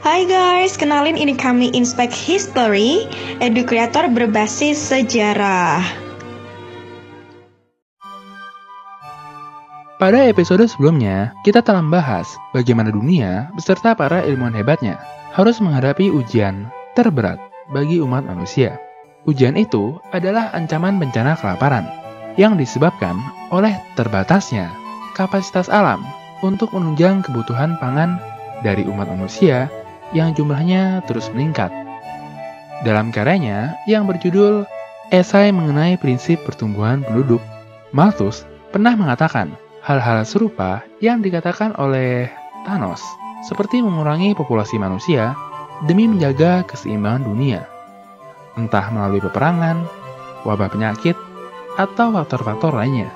Hai guys, kenalin ini kami Inspect History, edu kreator berbasis sejarah. Pada episode sebelumnya, kita telah membahas bagaimana dunia beserta para ilmuwan hebatnya harus menghadapi ujian terberat bagi umat manusia. Ujian itu adalah ancaman bencana kelaparan yang disebabkan oleh terbatasnya kapasitas alam untuk menunjang kebutuhan pangan dari umat manusia yang jumlahnya terus meningkat. Dalam karyanya yang berjudul Esai mengenai prinsip pertumbuhan penduduk, Malthus pernah mengatakan hal-hal serupa yang dikatakan oleh Thanos, seperti mengurangi populasi manusia demi menjaga keseimbangan dunia, entah melalui peperangan, wabah penyakit, atau faktor-faktor lainnya.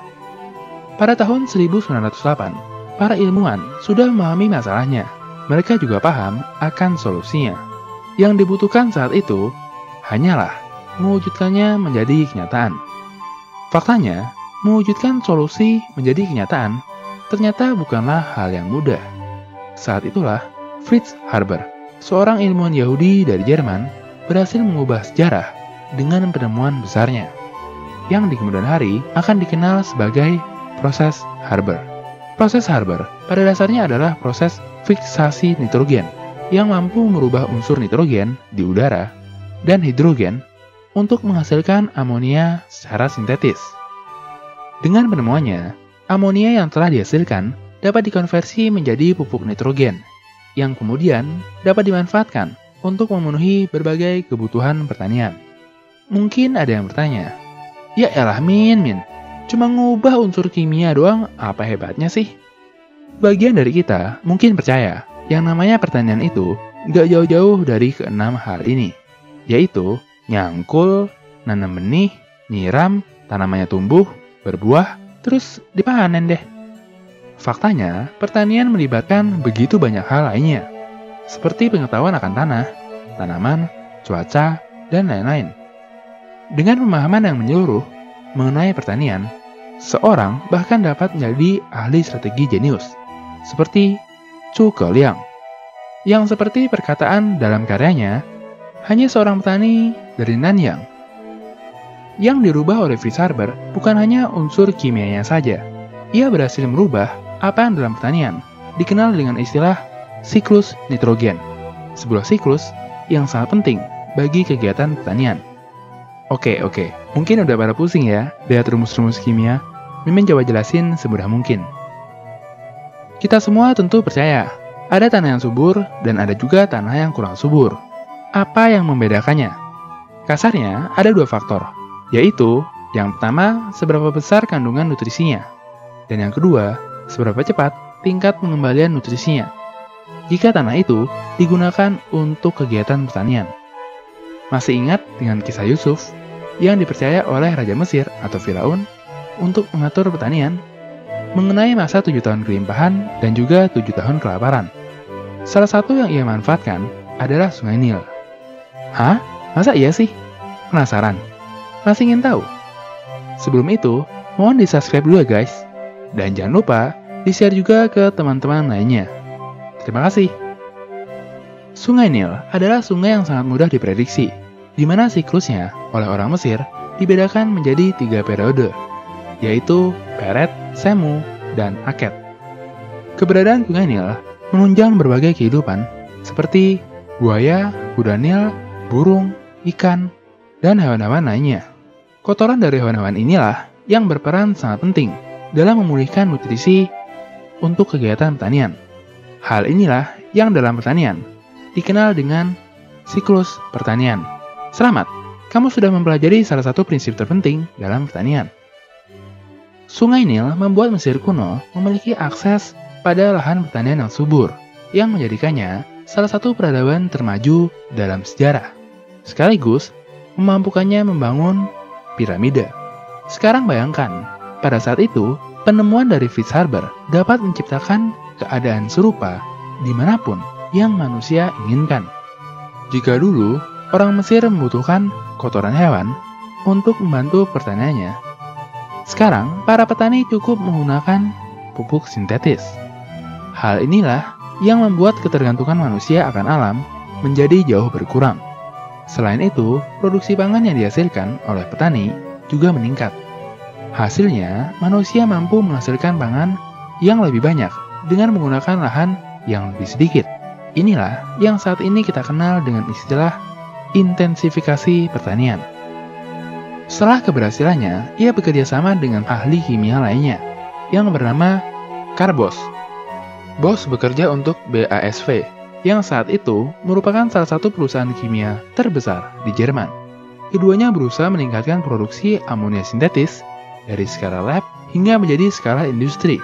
Pada tahun 1908, para ilmuwan sudah memahami masalahnya. Mereka juga paham akan solusinya. Yang dibutuhkan saat itu hanyalah mewujudkannya menjadi kenyataan. Faktanya, Mewujudkan solusi menjadi kenyataan ternyata bukanlah hal yang mudah. Saat itulah Fritz Haber, seorang ilmuwan Yahudi dari Jerman, berhasil mengubah sejarah dengan penemuan besarnya, yang di kemudian hari akan dikenal sebagai proses Haber. Proses Haber pada dasarnya adalah proses fiksasi nitrogen yang mampu merubah unsur nitrogen di udara dan hidrogen untuk menghasilkan amonia secara sintetis. Dengan penemuannya, amonia yang telah dihasilkan dapat dikonversi menjadi pupuk nitrogen, yang kemudian dapat dimanfaatkan untuk memenuhi berbagai kebutuhan pertanian. Mungkin ada yang bertanya, Ya elah Min, Min, cuma ngubah unsur kimia doang, apa hebatnya sih? Bagian dari kita mungkin percaya, yang namanya pertanian itu gak jauh-jauh dari keenam hal ini, yaitu nyangkul, nanam benih, nyiram, tanamannya tumbuh, berbuah, terus dipanen deh. Faktanya, pertanian melibatkan begitu banyak hal lainnya, seperti pengetahuan akan tanah, tanaman, cuaca, dan lain-lain. Dengan pemahaman yang menyeluruh mengenai pertanian, seorang bahkan dapat menjadi ahli strategi jenius, seperti Chu Keliang, yang seperti perkataan dalam karyanya, hanya seorang petani dari Nanyang yang dirubah oleh Fritz Haber bukan hanya unsur kimianya saja. Ia berhasil merubah apa yang dalam pertanian dikenal dengan istilah siklus nitrogen, sebuah siklus yang sangat penting bagi kegiatan pertanian. Oke, oke, mungkin udah pada pusing ya lihat rumus-rumus kimia. Mimin coba jelasin semudah mungkin. Kita semua tentu percaya, ada tanah yang subur dan ada juga tanah yang kurang subur. Apa yang membedakannya? Kasarnya, ada dua faktor, yaitu yang pertama, seberapa besar kandungan nutrisinya, dan yang kedua, seberapa cepat tingkat pengembalian nutrisinya. Jika tanah itu digunakan untuk kegiatan pertanian. Masih ingat dengan kisah Yusuf yang dipercaya oleh Raja Mesir atau Firaun untuk mengatur pertanian mengenai masa tujuh tahun kelimpahan dan juga tujuh tahun kelaparan. Salah satu yang ia manfaatkan adalah Sungai Nil. Hah? Masa iya sih? Penasaran? Masih ingin tahu? Sebelum itu, mohon di-subscribe dulu ya guys. Dan jangan lupa di-share juga ke teman-teman lainnya. Terima kasih. Sungai Nil adalah sungai yang sangat mudah diprediksi, di mana siklusnya oleh orang Mesir dibedakan menjadi tiga periode, yaitu Peret, Semu, dan Aket. Keberadaan Sungai Nil menunjang berbagai kehidupan seperti buaya, kuda Nil, burung, ikan, dan hewan-hewan lainnya. Kotoran dari hewan-hewan inilah yang berperan sangat penting dalam memulihkan nutrisi untuk kegiatan pertanian. Hal inilah yang dalam pertanian dikenal dengan siklus pertanian. Selamat, kamu sudah mempelajari salah satu prinsip terpenting dalam pertanian. Sungai Nil membuat Mesir kuno memiliki akses pada lahan pertanian yang subur, yang menjadikannya salah satu peradaban termaju dalam sejarah. Sekaligus, memampukannya membangun piramida. Sekarang bayangkan, pada saat itu, penemuan dari Fritz Haber dapat menciptakan keadaan serupa di mana pun yang manusia inginkan. Jika dulu, orang Mesir membutuhkan kotoran hewan untuk membantu pertaniannya, sekarang para petani cukup menggunakan pupuk sintetis. Hal inilah yang membuat ketergantungan manusia akan alam menjadi jauh berkurang. Selain itu, produksi pangan yang dihasilkan oleh petani juga meningkat. Hasilnya, manusia mampu menghasilkan pangan yang lebih banyak dengan menggunakan lahan yang lebih sedikit. Inilah yang saat ini kita kenal dengan istilah intensifikasi pertanian. Setelah keberhasilannya, ia bekerja sama dengan ahli kimia lainnya yang bernama Carbos. Bos bekerja untuk BASF yang saat itu merupakan salah satu perusahaan kimia terbesar di Jerman. Keduanya berusaha meningkatkan produksi amonia sintetis dari skala lab hingga menjadi skala industri.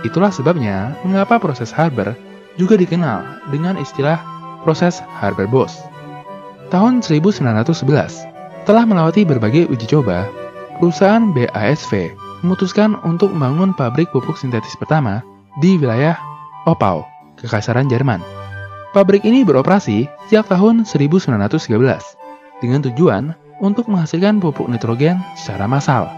Itulah sebabnya mengapa proses Haber juga dikenal dengan istilah proses Haber-Bosch. Tahun 1911, telah melewati berbagai uji coba, perusahaan BASF memutuskan untuk membangun pabrik pupuk sintetis pertama di wilayah Opau, Kekaisaran Jerman. Pabrik ini beroperasi sejak tahun 1913 dengan tujuan untuk menghasilkan pupuk nitrogen secara massal.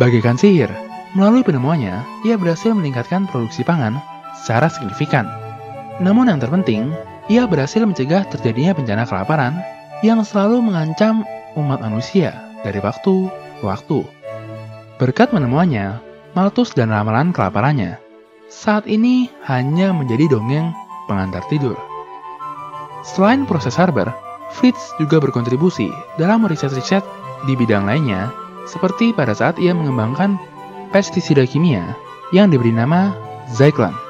Bagaikan sihir, melalui penemuannya, ia berhasil meningkatkan produksi pangan secara signifikan. Namun yang terpenting, ia berhasil mencegah terjadinya bencana kelaparan yang selalu mengancam umat manusia dari waktu ke waktu. Berkat penemuannya, Malthus dan ramalan kelaparannya saat ini hanya menjadi dongeng pengantar tidur. Selain proses Haber, Fritz juga berkontribusi dalam riset-riset di bidang lainnya, seperti pada saat ia mengembangkan pestisida kimia yang diberi nama Zyklon.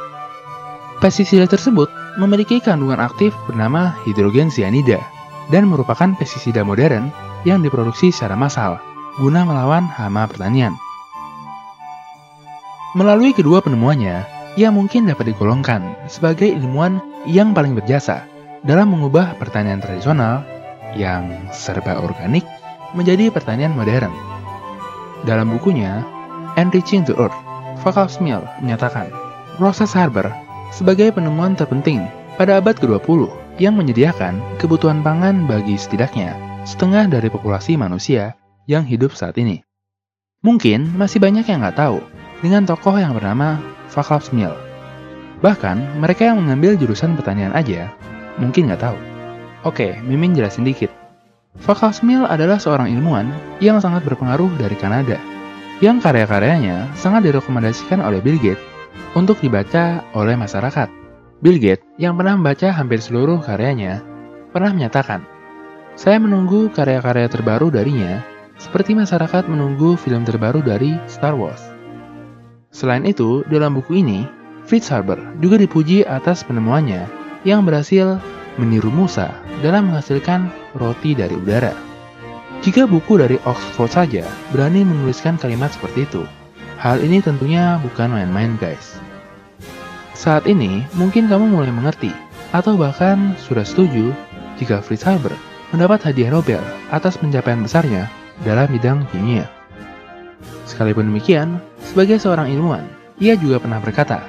Pestisida tersebut memiliki kandungan aktif bernama hidrogen cyanida dan merupakan pestisida modern yang diproduksi secara massal guna melawan hama pertanian. Melalui kedua penemuannya, ia mungkin dapat digolongkan sebagai ilmuwan yang paling berjasa dalam mengubah pertanian tradisional yang serba organik menjadi pertanian modern. Dalam bukunya, Enriching the Earth, Vakal Smil menyatakan, proses Haber sebagai penemuan terpenting pada abad ke-20 yang menyediakan kebutuhan pangan bagi setidaknya setengah dari populasi manusia yang hidup saat ini. Mungkin masih banyak yang nggak tahu dengan tokoh yang bernama Vaclav Smil. Bahkan, mereka yang mengambil jurusan pertanian aja mungkin nggak tahu. Oke, Mimin jelasin dikit. Vaclav Smil adalah seorang ilmuwan yang sangat berpengaruh dari Kanada, yang karya-karyanya sangat direkomendasikan oleh Bill Gates untuk dibaca oleh masyarakat. Bill Gates yang pernah membaca hampir seluruh karyanya pernah menyatakan, saya menunggu karya-karya terbaru darinya seperti masyarakat menunggu film terbaru dari Star Wars. Selain itu, dalam buku ini, Fritz Haber juga dipuji atas penemuannya yang berhasil meniru Musa dalam menghasilkan roti dari udara. Jika buku dari Oxford saja berani menuliskan kalimat seperti itu, hal ini tentunya bukan main-main guys. Saat ini, mungkin kamu mulai mengerti, atau bahkan sudah setuju jika Fritz Haber mendapat hadiah Nobel atas pencapaian besarnya dalam bidang kimia. Sekalipun demikian, sebagai seorang ilmuwan, ia juga pernah berkata,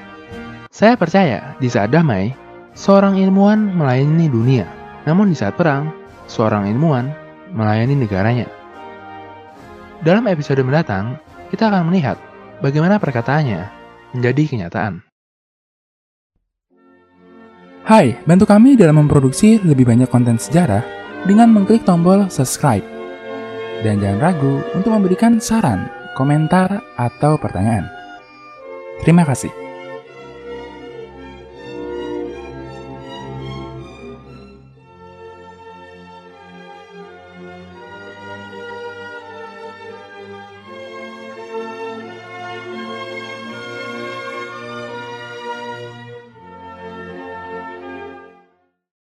Saya percaya di saat damai, seorang ilmuwan melayani dunia, namun di saat perang, seorang ilmuwan melayani negaranya. Dalam episode mendatang, kita akan melihat bagaimana perkataannya menjadi kenyataan. Hai, bantu kami dalam memproduksi lebih banyak konten sejarah dengan mengklik tombol subscribe. Dan jangan ragu untuk memberikan saran komentar, atau pertanyaan. Terima kasih.